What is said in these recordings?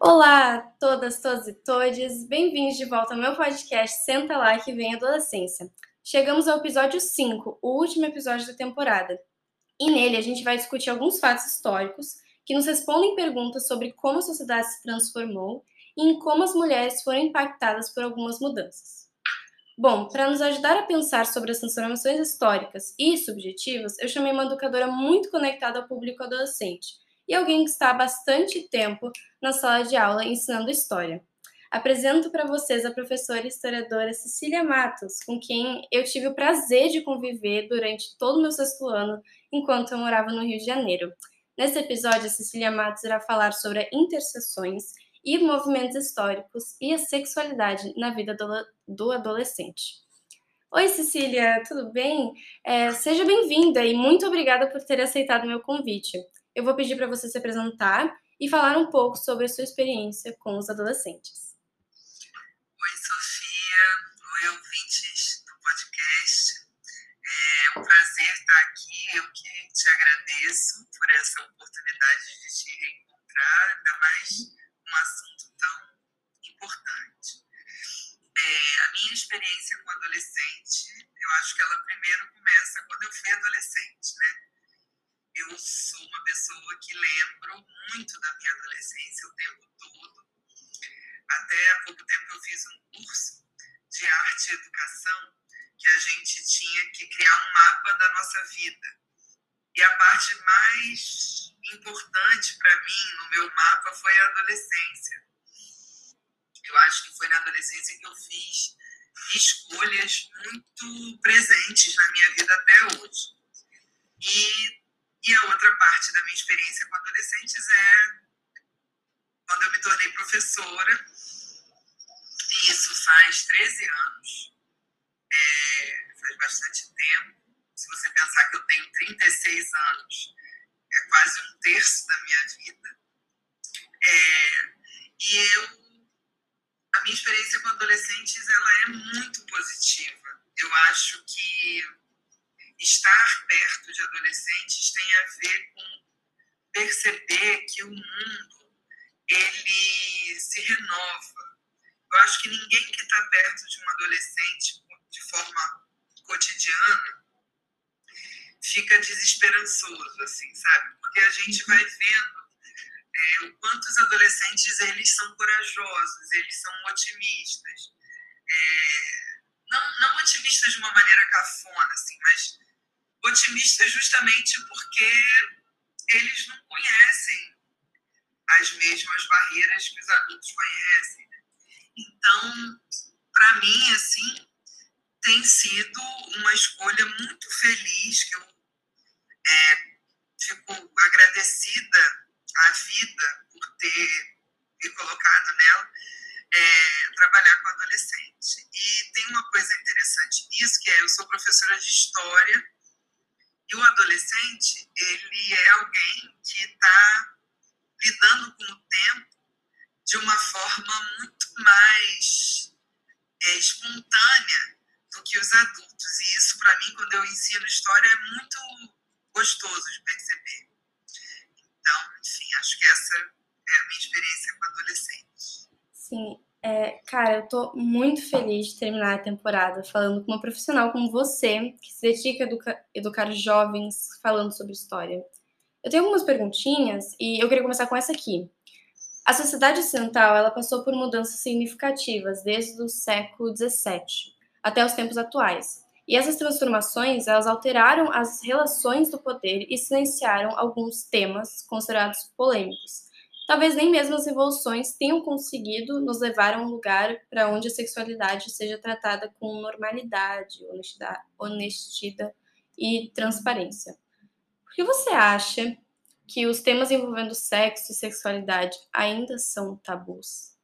Olá, todas, todos e todes. Bem-vindos de volta ao meu podcast Senta Lá que vem Adolescência. Chegamos ao episódio 5, o último episódio da temporada. E nele a gente vai discutir alguns fatos históricos que nos respondem perguntas sobre como a sociedade se transformou e em como as mulheres foram impactadas por algumas mudanças. Bom, para nos ajudar a pensar sobre as transformações históricas e subjetivas, eu chamei uma educadora muito conectada ao público adolescente e alguém que está há bastante tempo na sala de aula ensinando história. Apresento para vocês a professora e historiadora Cecília Matos, com quem eu tive o prazer de conviver durante todo o meu sexto ano, enquanto eu morava no Rio de Janeiro. Nesse episódio, a Cecília Matos irá falar sobre interseções e movimentos históricos e a sexualidade na vida do adolescente. Oi, Cecília, tudo bem? É, seja bem-vinda e muito obrigada por ter aceitado meu convite eu vou pedir para você se apresentar e falar um pouco sobre a sua experiência com os adolescentes. Oi, Sofia. Oi, ouvintes do podcast. É um prazer estar aqui. Eu que te agradeço por essa oportunidade de te reencontrar, ainda mais um assunto tão importante. É, a minha experiência com adolescente, eu acho que ela primeiro começa quando eu fui adolescente, né? Eu sou uma pessoa que lembro muito da minha adolescência o tempo todo. Até há pouco tempo eu fiz um curso de arte e educação que a gente tinha que criar um mapa da nossa vida. E a parte mais importante para mim no meu mapa foi a adolescência. Eu acho que foi na adolescência que eu fiz escolhas muito presentes experiência com adolescentes é quando eu me tornei professora, e isso faz 13 anos, é, faz bastante tempo. Se você pensar que eu tenho 36 anos, é quase um terço da minha vida. É, e eu, a minha experiência com adolescentes, ela é muito positiva. Eu acho que estar perto de adolescentes tem a ver com perceber que o mundo ele se renova. Eu acho que ninguém que está perto de um adolescente de forma cotidiana fica desesperançoso, assim, sabe? Porque a gente vai vendo é, o quanto os adolescentes eles são corajosos, eles são otimistas. É, não, não otimistas de uma maneira cafona, assim, mas otimista justamente porque eles não conhecem as mesmas barreiras que os adultos conhecem. Né? Então, para mim, assim, tem sido uma escolha muito feliz que eu é, fico agradecida à vida por ter me colocado nela, é, trabalhar com adolescente. E tem uma coisa interessante nisso, que é eu sou professora de história o adolescente, ele é alguém que está lidando com o tempo de uma forma muito mais é, espontânea do que os adultos. E isso, para mim, quando eu ensino história, é muito gostoso de perceber. Então, enfim, acho que essa é a minha experiência com adolescentes. Sim, é, cara, eu tô muito feliz de terminar a temporada falando com uma profissional como você, que se dedica a educa educar jovens falando sobre história. Eu tenho algumas perguntinhas e eu queria começar com essa aqui. A sociedade ocidental ela passou por mudanças significativas desde o século XVII até os tempos atuais. E essas transformações elas alteraram as relações do poder e silenciaram alguns temas considerados polêmicos, Talvez nem mesmo as revoluções tenham conseguido nos levar a um lugar para onde a sexualidade seja tratada com normalidade, honestidade, honestidade e transparência. Por que você acha que os temas envolvendo sexo e sexualidade ainda são tabus?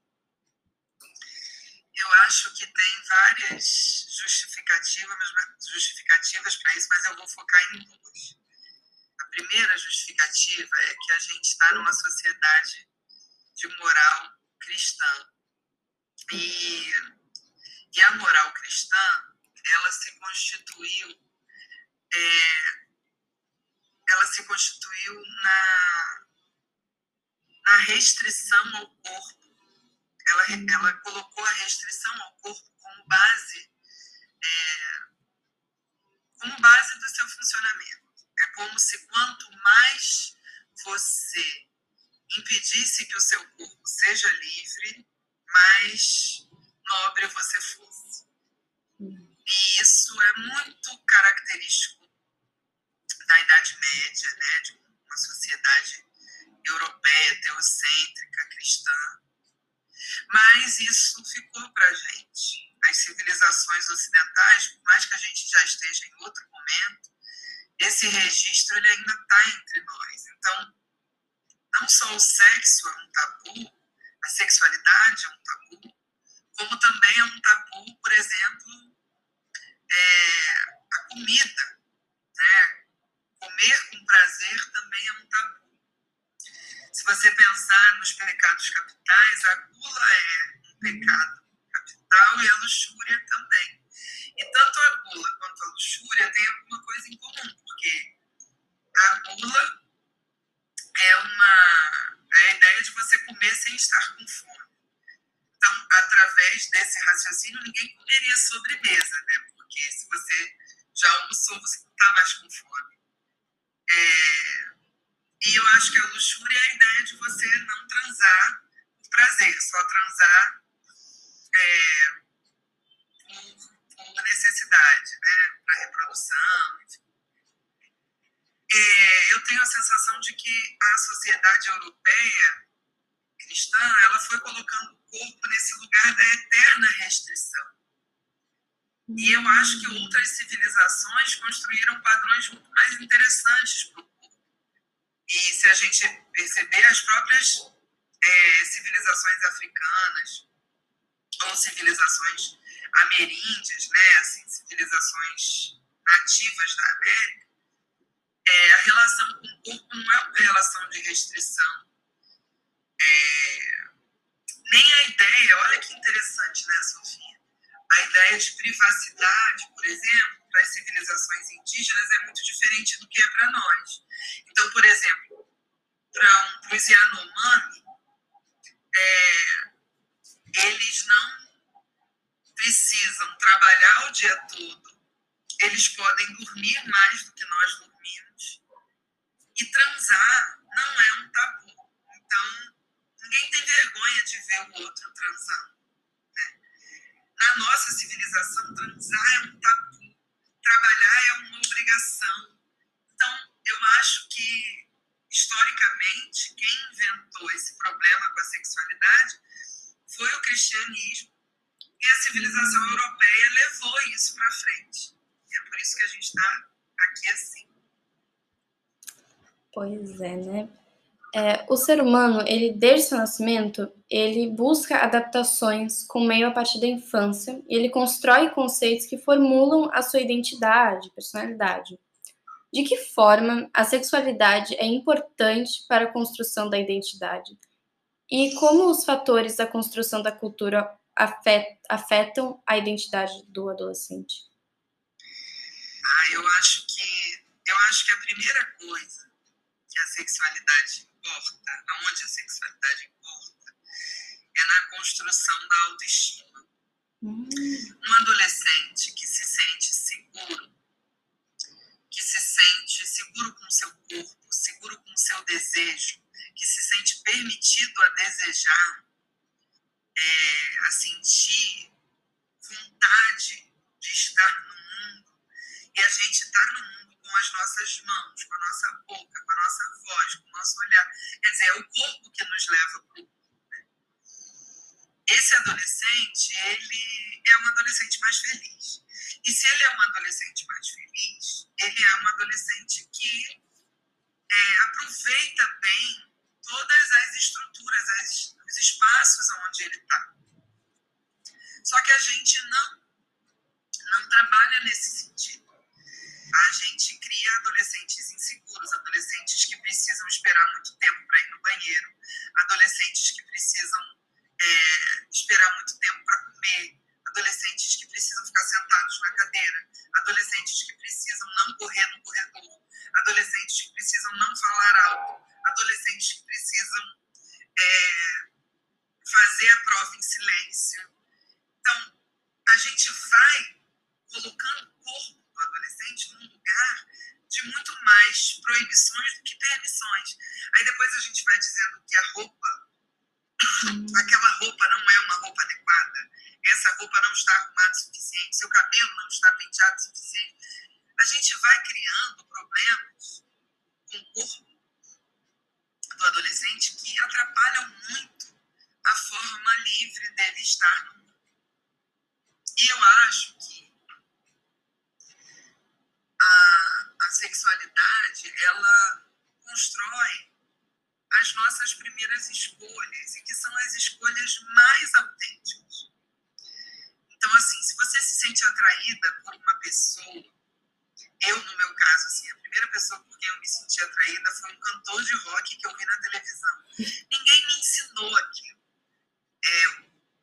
Eu acho que tem várias justificativas, justificativas para isso, mas eu vou focar em duas primeira justificativa é que a gente está numa sociedade de moral cristã. E, e a moral cristã, ela se constituiu, é, ela se constituiu na, na restrição ao corpo. Ela, ela colocou a restrição ao corpo como base, é, como base do seu funcionamento. É como se quanto mais você impedisse que o seu corpo seja livre, mais nobre você fosse. E isso é muito característico da Idade Média, né, de uma sociedade europeia, teocêntrica, cristã. Mas isso ficou para a gente. As civilizações ocidentais, por mais que a gente já esteja em outro momento, esse registro ele ainda está entre nós. Então, não só o sexo é um tabu, a sexualidade é um tabu, como também é um tabu, por exemplo, é, a comida. Né? Comer com prazer também é um tabu. Se você pensar nos pecados capitais, a gula é um pecado capital e a luxúria também. E tanto a gula quanto a luxúria têm alguma coisa em comum, porque a gula é uma a ideia de você comer sem estar com fome. Então, através desse raciocínio, ninguém comeria sobremesa, né? Porque se você já almoçou, você não está mais com fome. É, e eu acho que a luxúria é a ideia de você não transar por prazer, só transar é, tenho a sensação de que a sociedade europeia cristã ela foi colocando o corpo nesse lugar da eterna restrição. E eu acho que outras civilizações construíram padrões muito mais interessantes para o corpo. E se a gente perceber, as próprias é, civilizações africanas ou civilizações ameríndias, né, assim, civilizações nativas da América, é, a relação com o corpo não é uma relação de restrição. É, nem a ideia, olha que interessante, né, Sofia? A ideia de privacidade, por exemplo, para as civilizações indígenas é muito diferente do que é para nós. Então, por exemplo, para um, os Yanomami, é, eles não precisam trabalhar o dia todo, eles podem dormir mais do que nós dormimos. E transar não é um tabu. Então, ninguém tem vergonha de ver o outro transando. Né? Na nossa civilização, transar é um tabu, trabalhar é uma obrigação. Então, eu acho que, historicamente, quem inventou esse problema com a sexualidade foi o cristianismo. E a civilização europeia levou isso para frente. E é por isso que a gente está aqui assim. Pois é, né? É, o ser humano, ele desde seu nascimento, ele busca adaptações com meio a partir da infância e ele constrói conceitos que formulam a sua identidade, personalidade. De que forma a sexualidade é importante para a construção da identidade? E como os fatores da construção da cultura afetam a identidade do adolescente? Ah, eu acho que eu acho que a primeira coisa que a sexualidade importa, aonde a sexualidade importa, é na construção da autoestima. Hum. Um adolescente que se sente seguro, que se sente seguro com o seu corpo, seguro com o seu desejo, que se sente permitido a desejar, é, a sentir vontade de estar no mundo. E a gente está no mundo com as nossas mãos, com a nossa boca, com a nossa voz, com o nosso olhar. Quer dizer, é o corpo que nos leva para o mundo. Né? Esse adolescente, ele é um adolescente mais feliz. E se ele é um adolescente mais feliz, ele é um adolescente que é, aproveita bem todas as estruturas, as, os espaços onde ele está. Só que a gente não, não trabalha nesse está arrumada o suficiente, seu cabelo não está penteado o suficiente. A gente vai criando problemas com o corpo do adolescente que atrapalham muito a forma livre dele estar no mundo. E eu acho que a, a sexualidade, ela constrói as nossas primeiras escolhas e que são as escolhas mais autênticas. Então, assim, se você se sente atraída por uma pessoa, eu, no meu caso, assim, a primeira pessoa por quem eu me senti atraída foi um cantor de rock que eu vi na televisão. Ninguém me ensinou aquilo. É,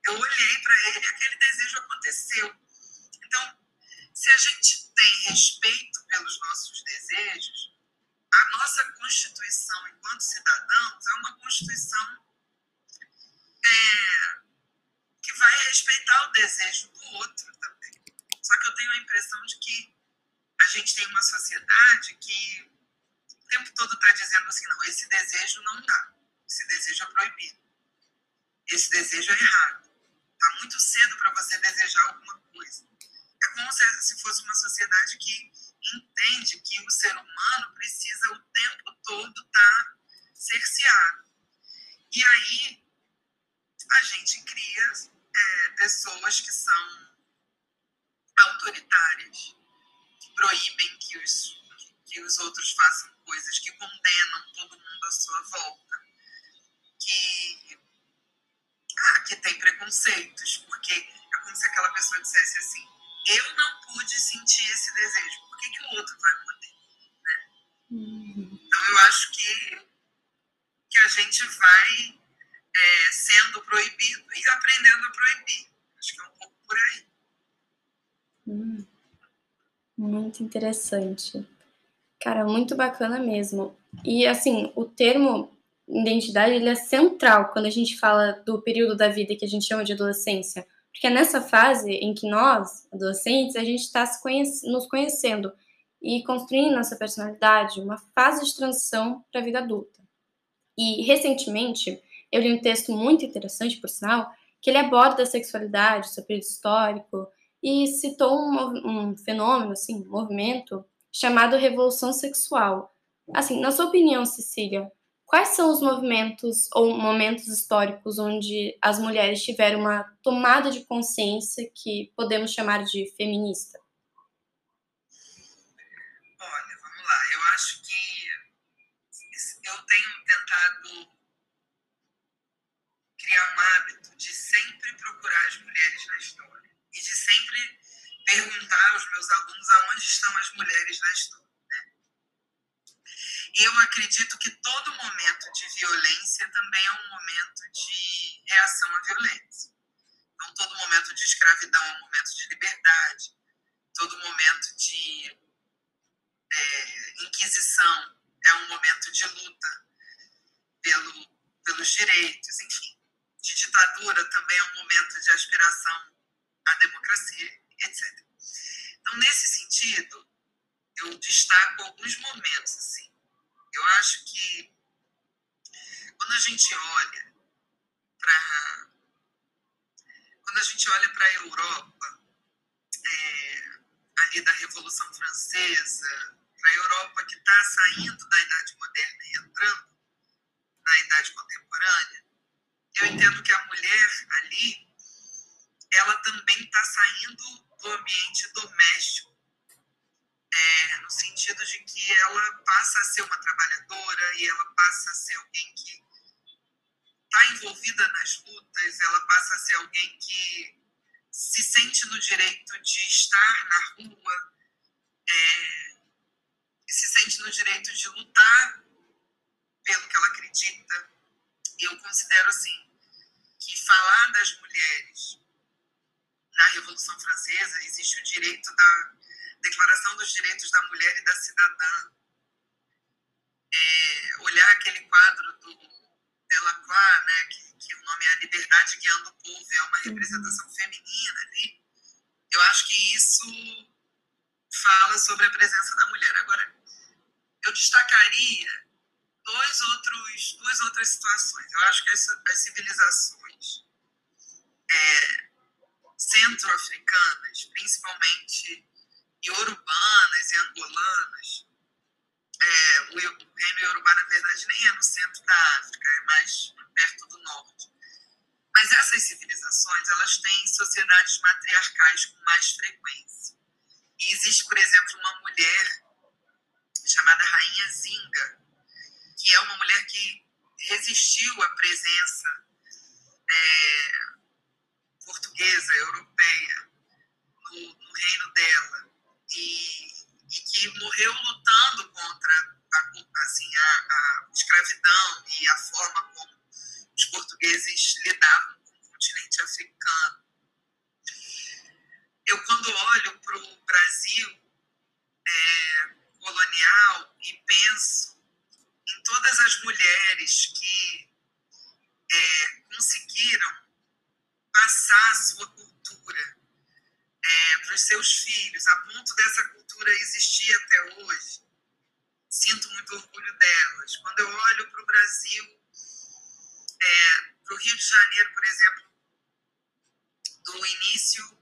eu olhei para ele e aquele desejo aconteceu. Então, se a gente tem respeito pelos nossos desejos, a nossa Constituição, enquanto cidadãos, é uma Constituição é, que vai respeitar o desejo do outro também. Só que eu tenho a impressão de que a gente tem uma sociedade que o tempo todo está dizendo assim: não, esse desejo não dá, esse desejo é proibido, esse desejo é errado. Está muito cedo para você desejar alguma coisa. É como se fosse uma sociedade que entende que o ser humano precisa o tempo todo estar tá cerceado. E aí a gente cria é, pessoas que são autoritárias, que proíbem que os, que os outros façam coisas, que condenam todo mundo à sua volta, que, ah, que tem preconceitos, porque é como se aquela pessoa dissesse assim, eu não pude sentir esse desejo, por que, que o outro vai poder? Né? Uhum. Então eu acho que, que a gente vai é, sendo proibido e aprendendo a proibir. Acho que é um pouco por aí. Hum, muito interessante. Cara, muito bacana mesmo. E assim, o termo identidade ele é central quando a gente fala do período da vida que a gente chama de adolescência. Porque é nessa fase em que nós, adolescentes, a gente está conhece nos conhecendo e construindo nossa personalidade, uma fase de transição para a vida adulta. E recentemente, eu li um texto muito interessante, por sinal, que ele aborda a sexualidade, seu período histórico, e citou um, um fenômeno, assim, um movimento chamado Revolução Sexual. Assim, na sua opinião, Cecília, quais são os movimentos ou momentos históricos onde as mulheres tiveram uma tomada de consciência que podemos chamar de feminista? Olha, vamos lá. Eu acho que eu tenho tentado criar um hábito de sempre procurar as mulheres na história e de sempre perguntar aos meus alunos aonde estão as mulheres na história. Né? Eu acredito que todo momento de violência também é um momento de reação à violência. Então, todo momento de escravidão é um momento de liberdade, todo momento de é, inquisição é um momento de luta pelo, pelos direitos, enfim de ditadura também é um momento de aspiração à democracia, etc. Então, nesse sentido, eu destaco alguns momentos. Assim. Eu acho que quando a gente olha para quando a gente olha para a Europa, é, ali da Revolução Francesa, para a Europa que está saindo da Idade Moderna e entrando na Idade Contemporânea, eu entendo que a mulher ali, ela também está saindo do ambiente doméstico, é, no sentido de que ela passa a ser uma trabalhadora e ela passa a ser alguém que está envolvida nas lutas, ela passa a ser alguém que se sente no direito de estar na rua, é, se sente no direito de lutar pelo que ela acredita. Eu considero assim, que falar das mulheres na Revolução Francesa existe o direito da Declaração dos Direitos da Mulher e da Cidadã. É, olhar aquele quadro do Delacroix, né, que, que o nome é A Liberdade guiando o povo é uma representação feminina ali, eu acho que isso fala sobre a presença da mulher. Agora, eu destacaria dois outros, duas outras situações. Eu acho que as, as civilizações é, centro-africanas, principalmente iorubanas e angolanas, é, o, reino iorubá, na verdade, nem é no centro da África, é mais perto do norte. Mas essas civilizações, elas têm sociedades matriarcais com mais frequência. E existe, por exemplo, uma mulher chamada Rainha Zinga, que é uma mulher que resistiu à presença é, portuguesa, europeia, no, no reino dela, e, e, que morreu lutando contra a, assim, a, a escravidão a ponto dessa cultura existir até hoje, sinto muito orgulho delas. Quando eu olho para o Brasil, é, para o Rio de Janeiro, por exemplo, do início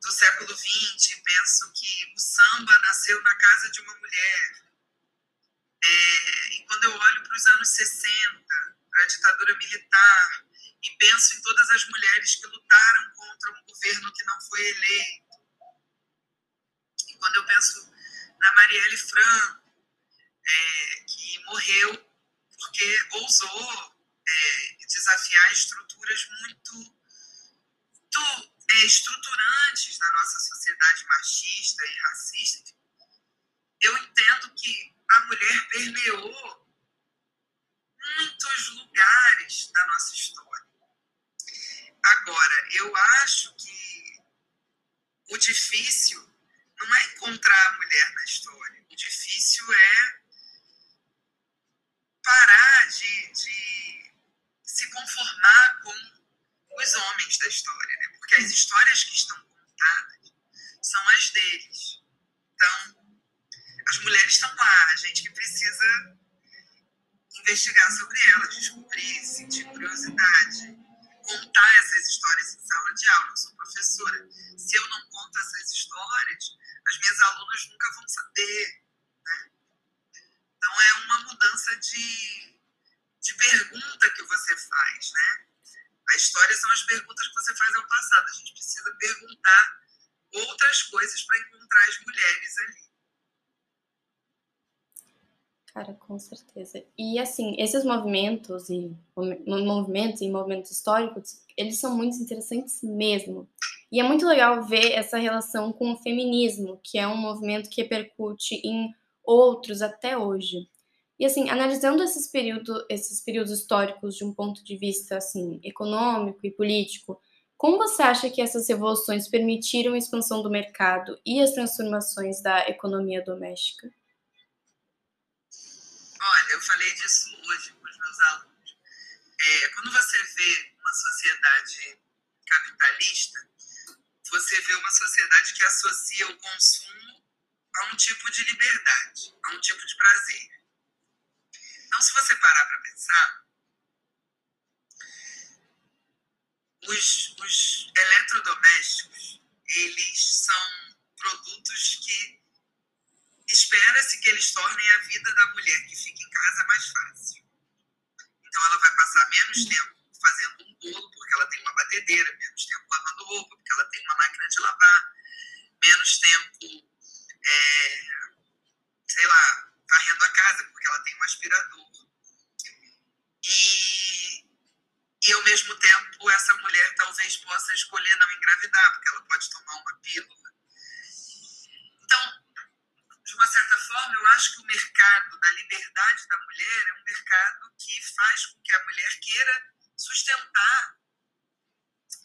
do século XX, penso que o samba nasceu na casa de uma mulher. É, e quando eu olho para os anos 60, para a ditadura militar, e penso em todas as mulheres que lutaram contra um governo que não foi eleito, quando eu penso na Marielle Franco, é, que morreu porque ousou é, desafiar estruturas muito, muito é, estruturantes da nossa sociedade machista e racista. Eu entendo que a mulher permeou muitos lugares da nossa história. Agora, eu acho que o difícil não é encontrar a mulher na história. O difícil é parar de, de se conformar com os homens da história, né? porque as histórias que estão contadas são as deles. Então, as mulheres estão lá, a gente que precisa investigar sobre elas, descobrir, sentir curiosidade, contar essas histórias em sala de aula. Eu sou professora. Se Né? Então, é uma mudança de de pergunta que você faz, né? A história são as perguntas que você faz ao passado. A gente precisa perguntar outras coisas para encontrar as mulheres ali. Cara, com certeza. E assim, esses movimentos e movimentos e movimentos históricos, eles são muito interessantes mesmo. E é muito legal ver essa relação com o feminismo, que é um movimento que repercute em outros até hoje. E assim, analisando esses períodos, esses períodos históricos de um ponto de vista assim econômico e político, como você acha que essas revoluções permitiram a expansão do mercado e as transformações da economia doméstica? Olha, eu falei disso hoje com os meus alunos. É, quando você vê uma sociedade capitalista, você vê uma sociedade que associa o consumo a um tipo de liberdade, a um tipo de prazer. Então, se você parar para pensar, os, os eletrodomésticos, eles são produtos que espera-se que eles tornem a vida da mulher que fica em casa mais fácil. Então, ela vai passar menos tempo fazendo bolo, porque ela tem uma batedeira, menos tempo lavando roupa, porque ela tem uma máquina de lavar, menos tempo, é, sei lá, varrendo a casa, porque ela tem um aspirador. E, e, ao mesmo tempo, essa mulher talvez possa escolher não engravidar, porque ela pode tomar uma pílula. Então, de uma certa forma, eu acho que o mercado da liberdade da mulher é um mercado que faz com que a mulher queira sustentar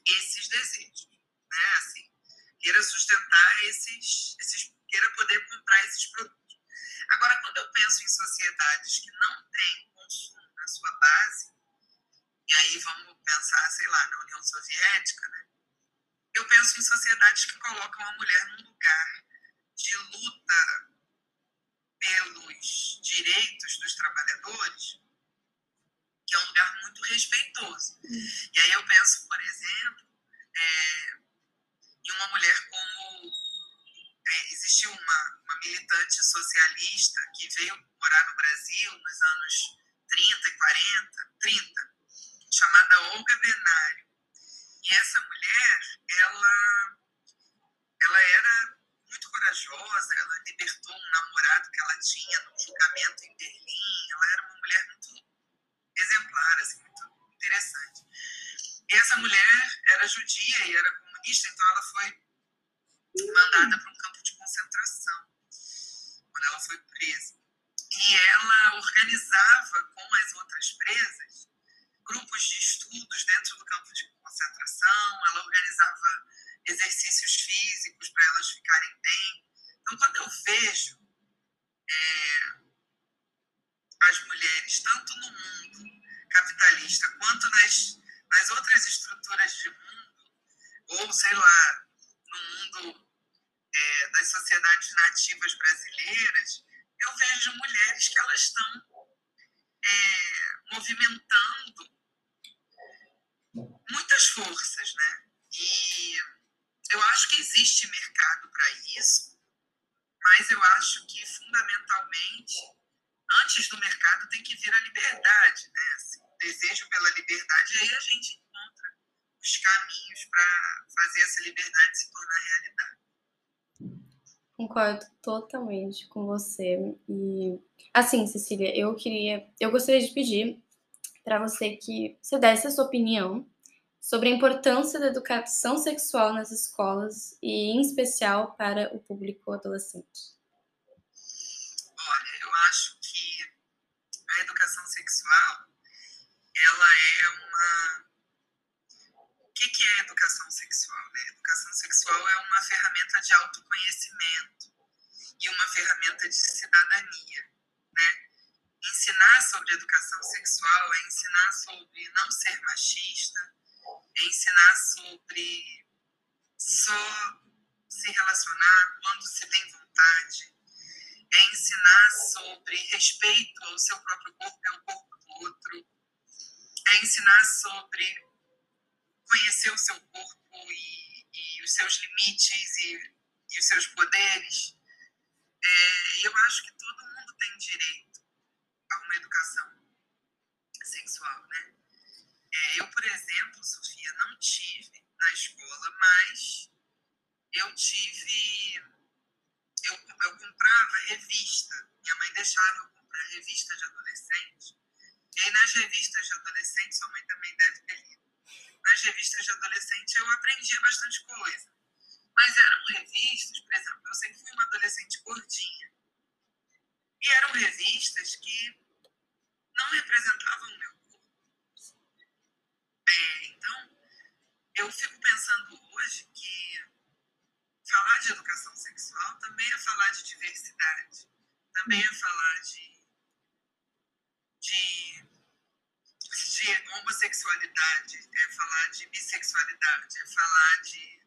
esses desejos, né? Assim, queira sustentar esses, esses, queira poder comprar esses produtos. Agora, quando eu penso em sociedades que não têm consumo na sua base, e aí vamos pensar, sei lá, na União Soviética, né? Eu penso em sociedades que colocam a mulher num lugar de luta pelos direitos dos trabalhadores, que é um lugar muito respeitoso. E aí eu penso, por exemplo, é, em uma mulher como. É, existiu uma, uma militante socialista que veio morar no Brasil nos anos 30 e 40, 30, chamada Olga Benário. E essa mulher, ela, ela era muito corajosa, ela libertou um namorado que ela tinha existe mercado para isso, mas eu acho que fundamentalmente, antes do mercado tem que vir a liberdade, né? Assim, o desejo pela liberdade, aí a gente encontra os caminhos para fazer essa liberdade se tornar realidade. Concordo totalmente com você. E assim, Cecília, eu queria, eu gostaria de pedir para você que você desse a sua opinião sobre a importância da educação sexual nas escolas e em especial para o público adolescente. Olha, eu acho que a educação sexual ela é uma o que, é educação sexual? Né? Educação sexual é uma ferramenta de autoconhecimento e uma ferramenta de cidadania, né? Ensinar sobre educação sexual é ensinar sobre não ser machista, ensinar sobre só se relacionar quando se tem vontade, é ensinar sobre respeito ao seu próprio corpo e ao corpo do outro, é ensinar sobre conhecer o seu corpo e, e os seus limites e, e os seus poderes. É, eu acho que todo mundo tem direito a uma educação sexual, né? É, eu, por exemplo, Sofia, não tive na escola, mas eu tive. Eu, eu comprava revista. Minha mãe deixava eu comprar revista de adolescente. E aí, nas revistas de adolescente, sua mãe também deve ter lido. Nas revistas de adolescente, eu aprendia bastante coisa. Mas eram revistas, por exemplo, eu sempre fui uma adolescente gordinha. E eram revistas que não representavam o meu é, então, eu fico pensando hoje que falar de educação sexual também é falar de diversidade, também é falar de, de, de homossexualidade, é falar de bissexualidade, é falar de,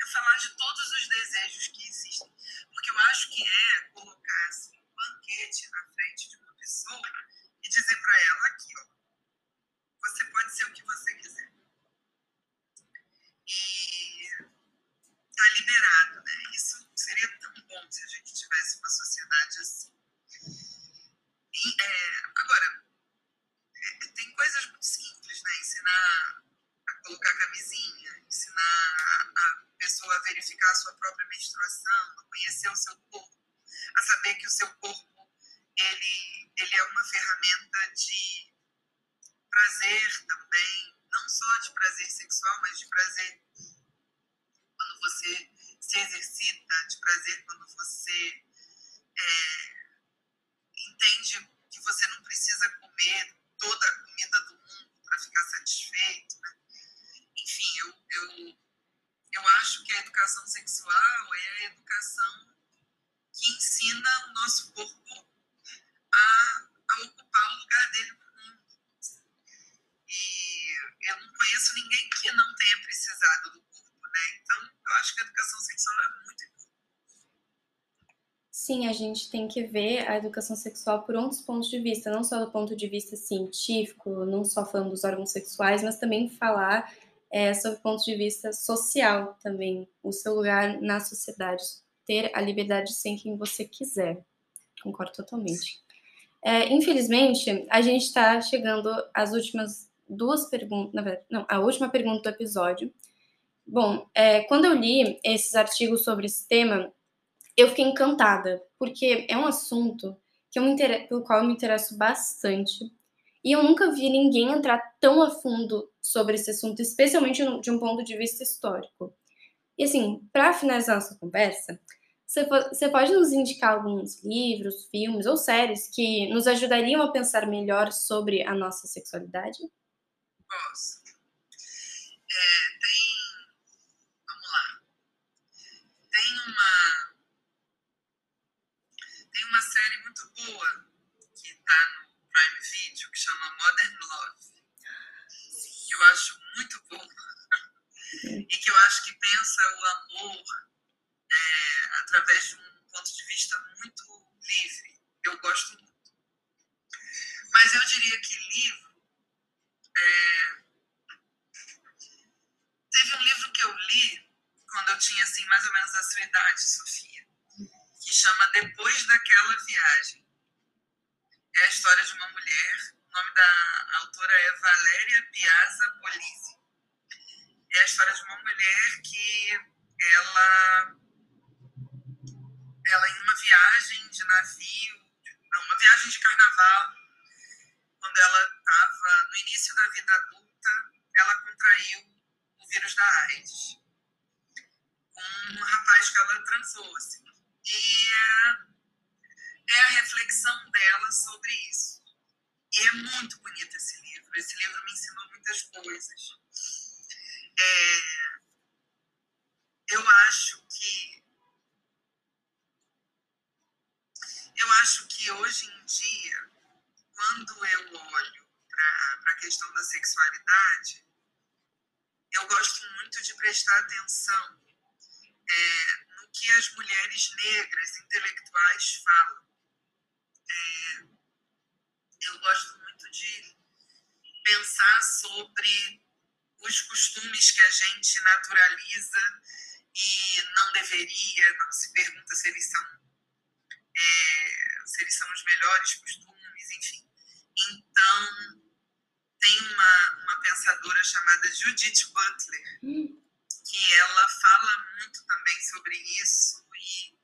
é falar de todos os desejos que existem. Porque eu acho que é colocar assim, um banquete na frente de uma pessoa e dizer para ela aqui, ó, você pode ser o que você quiser. E está liberado, né? Isso seria tão bom se a gente tivesse uma sociedade assim. E, é, agora, é, tem coisas muito simples, né? Ensinar a colocar camisinha, ensinar a pessoa a verificar a sua própria menstruação, a conhecer o seu corpo, a saber que o seu corpo ele, ele é uma ferramenta de prazer também, não só de prazer sexual, mas de prazer quando você se exercita, de prazer quando você é, entende que você não precisa comer toda a comida do mundo para ficar satisfeito. Né? Enfim, eu, eu, eu acho que a educação sexual é a educação que ensina o nosso corpo a, a ocupar o lugar dele e sexualizado do corpo, né? Então, eu acho que a educação sexual é muito importante. Sim, a gente tem que ver a educação sexual por outros pontos de vista, não só do ponto de vista científico, não só falando dos órgãos sexuais, mas também falar é, sobre o ponto de vista social também, o seu lugar na sociedade, ter a liberdade de ser quem você quiser. Concordo totalmente. É, infelizmente, a gente está chegando às últimas duas perguntas, na verdade, não, a última pergunta do episódio. Bom, é, quando eu li esses artigos sobre esse tema, eu fiquei encantada, porque é um assunto que eu me pelo qual eu me interesso bastante. E eu nunca vi ninguém entrar tão a fundo sobre esse assunto, especialmente de um ponto de vista histórico. E assim, para finalizar nossa conversa, você pode nos indicar alguns livros, filmes ou séries que nos ajudariam a pensar melhor sobre a nossa sexualidade? É, tem. Vamos lá. Tem uma. Tem uma série muito boa que está no Prime Video que chama Modern Love. Que eu acho idade, Sofia, que chama Depois daquela viagem. Muito bonito esse livro. Esse livro me ensinou muitas coisas. É, eu acho que Eu acho que hoje em dia, quando eu olho para a questão da sexualidade, eu gosto muito de prestar atenção é, no que as mulheres negras intelectuais falam. É, eu gosto de pensar sobre os costumes que a gente naturaliza e não deveria, não se pergunta se eles são é, se eles são os melhores costumes, enfim. Então, tem uma, uma pensadora chamada Judith Butler, hum. que ela fala muito também sobre isso, e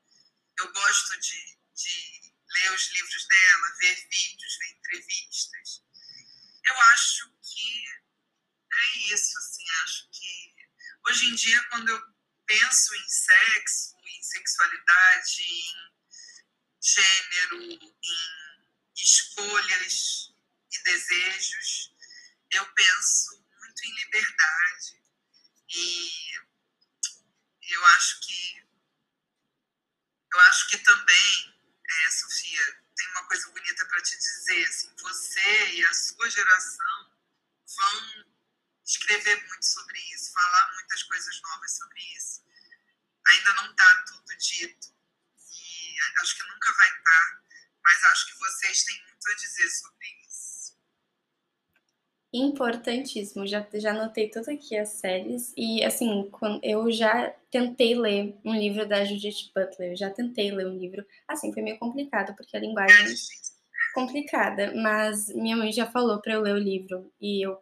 eu gosto de, de ler os livros dela, ver vídeos, ver entrevistas. Eu acho que é isso, assim, acho que hoje em dia, quando eu penso em sexo, em sexualidade, em gênero, em escolhas e desejos, eu penso muito em liberdade. E eu acho que eu acho que também, é, Sofia, tem uma coisa bonita para te dizer. Assim, você e a sua geração vão escrever muito sobre isso, falar muitas coisas novas sobre isso. Ainda não está tudo dito acho que nunca vai estar, mas acho que vocês têm muito a dizer sobre isso. Importantíssimo, já, já anotei tudo aqui as séries e assim, quando eu já tentei ler um livro da Judith Butler, já tentei ler um livro, assim, foi meio complicado porque a linguagem é complicada, mas minha mãe já falou para eu ler o livro e eu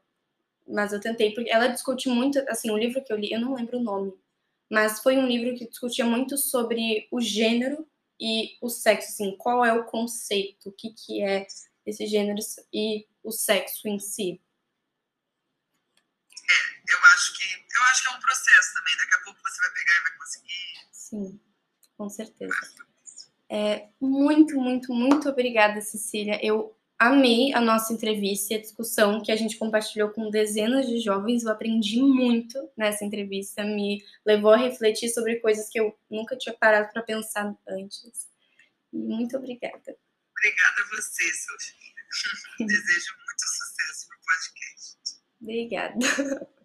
mas eu tentei porque ela discute muito, assim, o livro que eu li, eu não lembro o nome, mas foi um livro que discutia muito sobre o gênero e o sexo, assim, qual é o conceito, o que, que é esse gênero e o sexo em si? Eu acho que eu acho que é um processo também. Daqui a pouco você vai pegar e vai conseguir. Sim, com certeza. É, muito, muito, muito obrigada, Cecília. Eu amei a nossa entrevista e a discussão que a gente compartilhou com dezenas de jovens. Eu aprendi muito nessa entrevista, me levou a refletir sobre coisas que eu nunca tinha parado para pensar antes. Muito obrigada. Obrigada a você, Sofia. Desejo muito sucesso para o podcast. Obrigada.